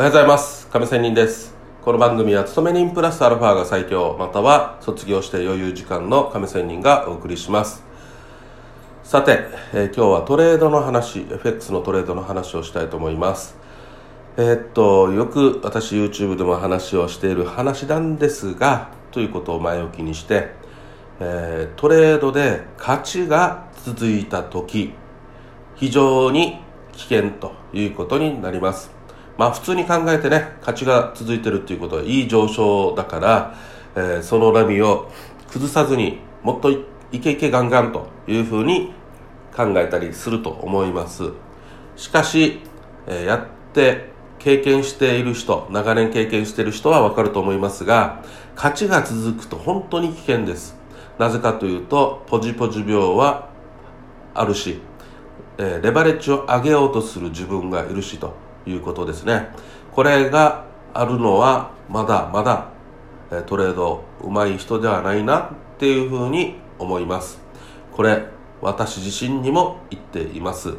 おはようございます。亀仙人です。この番組は勤め人プラスアルファが最強または卒業して余裕時間の亀仙人がお送りします。さて、えー、今日はトレードの話 FX のトレードの話をしたいと思います。えー、っとよく私 YouTube でも話をしている話なんですがということを前置きにして、えー、トレードで勝ちが続いた時非常に危険ということになります。まあ普通に考えてね勝ちが続いてるっていうことはいい上昇だから、えー、その波を崩さずにもっといけいけガンガンというふうに考えたりすると思います。しかし、えー、やって経験している人長年経験している人はわかると思いますが勝ちが続くと本当に危険です。なぜかというとポジポジ病はあるし、えー、レバレッジを上げようとする自分がいるしと。いうことですね。これがあるのはまだまだトレード上手い人ではないなっていうふうに思います。これ私自身にも言っています。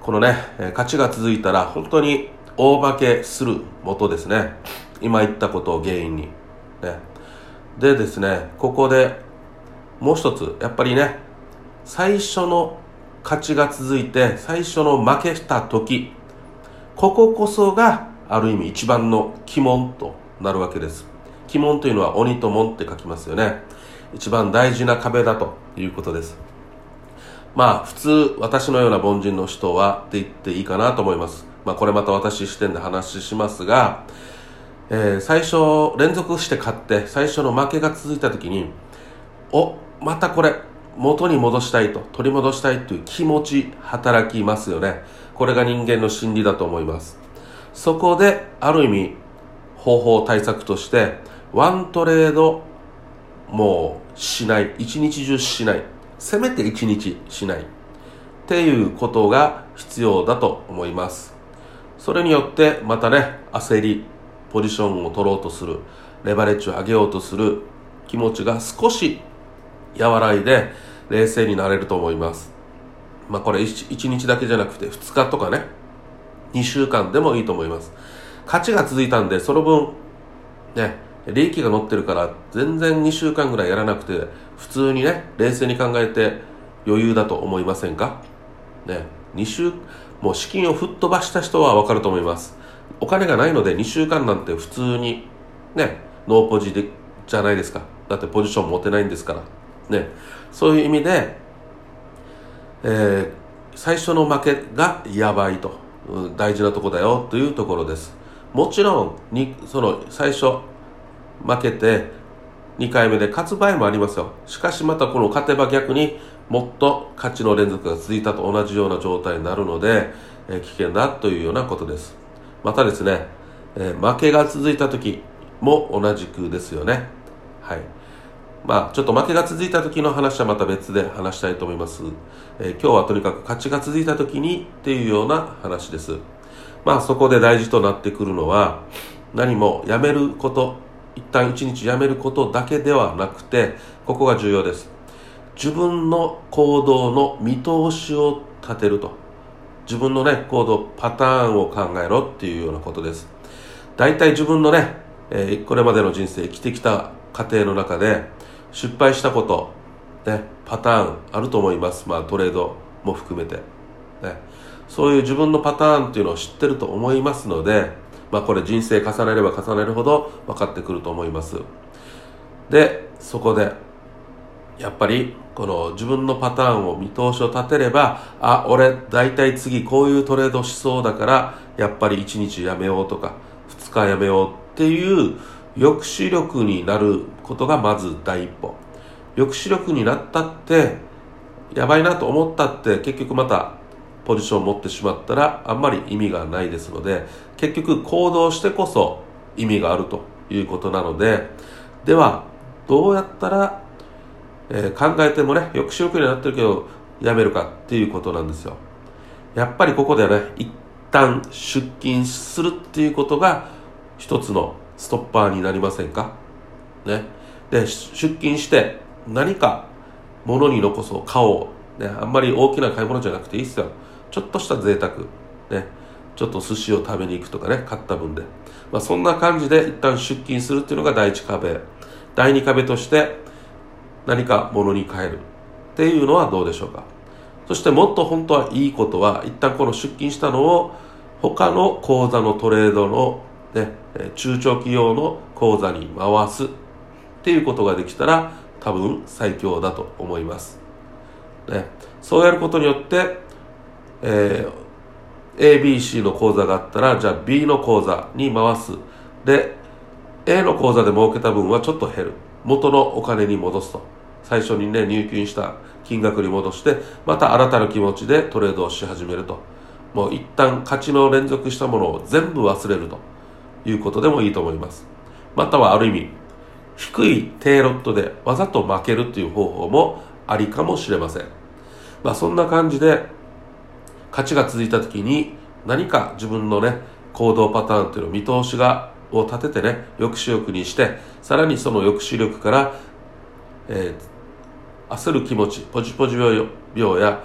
このね勝ちが続いたら本当に大負けする元ですね。今言ったことを原因に。ね。でですねここでもう一つやっぱりね最初の勝ちが続いて最初の負けした時こここそがある意味一番の鬼門となるわけです。鬼門というのは鬼と門って書きますよね。一番大事な壁だということです。まあ普通私のような凡人の人はって言っていいかなと思います。まあこれまた私視点で話しますが、えー、最初連続して勝って最初の負けが続いた時におまたこれ元に戻したいと取り戻したいという気持ち働きますよね。これが人間の心理だと思います。そこである意味方法対策としてワントレードもうしない一日中しないせめて一日しないっていうことが必要だと思います。それによってまたね焦りポジションを取ろうとするレバレッジを上げようとする気持ちが少し和らいで冷静になれると思います。まあこれ 1, 1日だけじゃなくて2日とかね。2週間でもいいと思います。勝ちが続いたんでその分ね利益が乗ってるから全然2週間ぐらいやらなくて普通にね冷静に考えて余裕だと思いませんか？ね2週もう資金を吹っ飛ばした人はわかると思います。お金がないので2週間なんて普通にねノーポジでじゃないですか。だってポジション持てないんですから。ねそういう意味でえー、最初の負けがやばいと、うん、大事なとこだよ。というところです。もちろんにその最初負けて2回目で勝つ場合もありますよ。しかしまたこの勝てば逆にもっと勝ちの連続が続いたと同じような状態になるので、えー、危険だというようなことです。またですね、えー、負けが続いた時も同じくですよね。はい。まあ、ちょっと負けが続いた時の話はまた別で話したいと思います。えー、今日はとにかく勝ちが続いた時にっていうような話です。まあそこで大事となってくるのは何もやめること、一旦一日やめることだけではなくて、ここが重要です。自分の行動の見通しを立てると。自分のね、行動、パターンを考えろっていうようなことです。大体自分のね、えー、これまでの人生生きてきた過程の中で、失敗したこと、ね、パターンあると思います。まあトレードも含めて。ね、そういう自分のパターンっていうのを知ってると思いますので、まあこれ人生重ねれば重ねるほど分かってくると思います。で、そこで、やっぱりこの自分のパターンを見通しを立てれば、あ、俺大体次こういうトレードしそうだから、やっぱり1日やめようとか、2日やめようっていう抑止力になることがまず第一歩。抑止力になったってやばいなと思ったって結局またポジションを持ってしまったらあんまり意味がないですので結局行動してこそ意味があるということなのでではどうやったら、えー、考えてもね抑止力になってるけどやめるかっていうことなんですよ。やっぱりここではね一旦出勤するっていうことが一つのストッパーになりませんか？ね。で、出勤して何か物に残そう、買おう。ね、あんまり大きな買い物じゃなくていいっすよ。ちょっとした贅沢。ね。ちょっと寿司を食べに行くとかね買った分で、まあ、そんな感じで一旦出勤するっていうのが第一壁第二壁として何か物に変えるっていうのはどうでしょうか？そしてもっと本当はいいことは一旦この出勤したのを他の口座のトレードの、ね、中長期用の口座に回すっていうことができたら多分最強だと思います、ね、そうやることによって、えー、ABC の口座があったらじゃあ B の口座に回す。で A の口座で儲けた分はちょっと減る。元のお金に戻すと。最初にね入金した金額に戻してまた新たな気持ちでトレードをし始めると。もう一旦勝ちの連続したものを全部忘れると。いうことでもいいと思います。またはある意味低い低ロットでわざと負けるという方法もありかもしれません。まあそんな感じで勝ちが続いた時に何か自分のね行動パターンというの見通しがを立ててね抑止力にしてさらにその抑止力から、えー、焦る気持ちポジポジ病や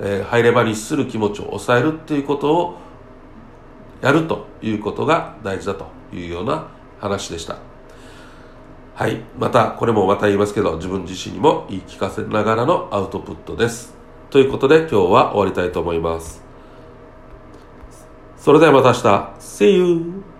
えー、入れ歯にする気持ちを抑えるっていうことをやるということが大事だというような話でした。はい。また、これもまた言いますけど、自分自身にも言い聞かせながらのアウトプットです。ということで、今日は終わりたいと思います。それではまた明日。See you!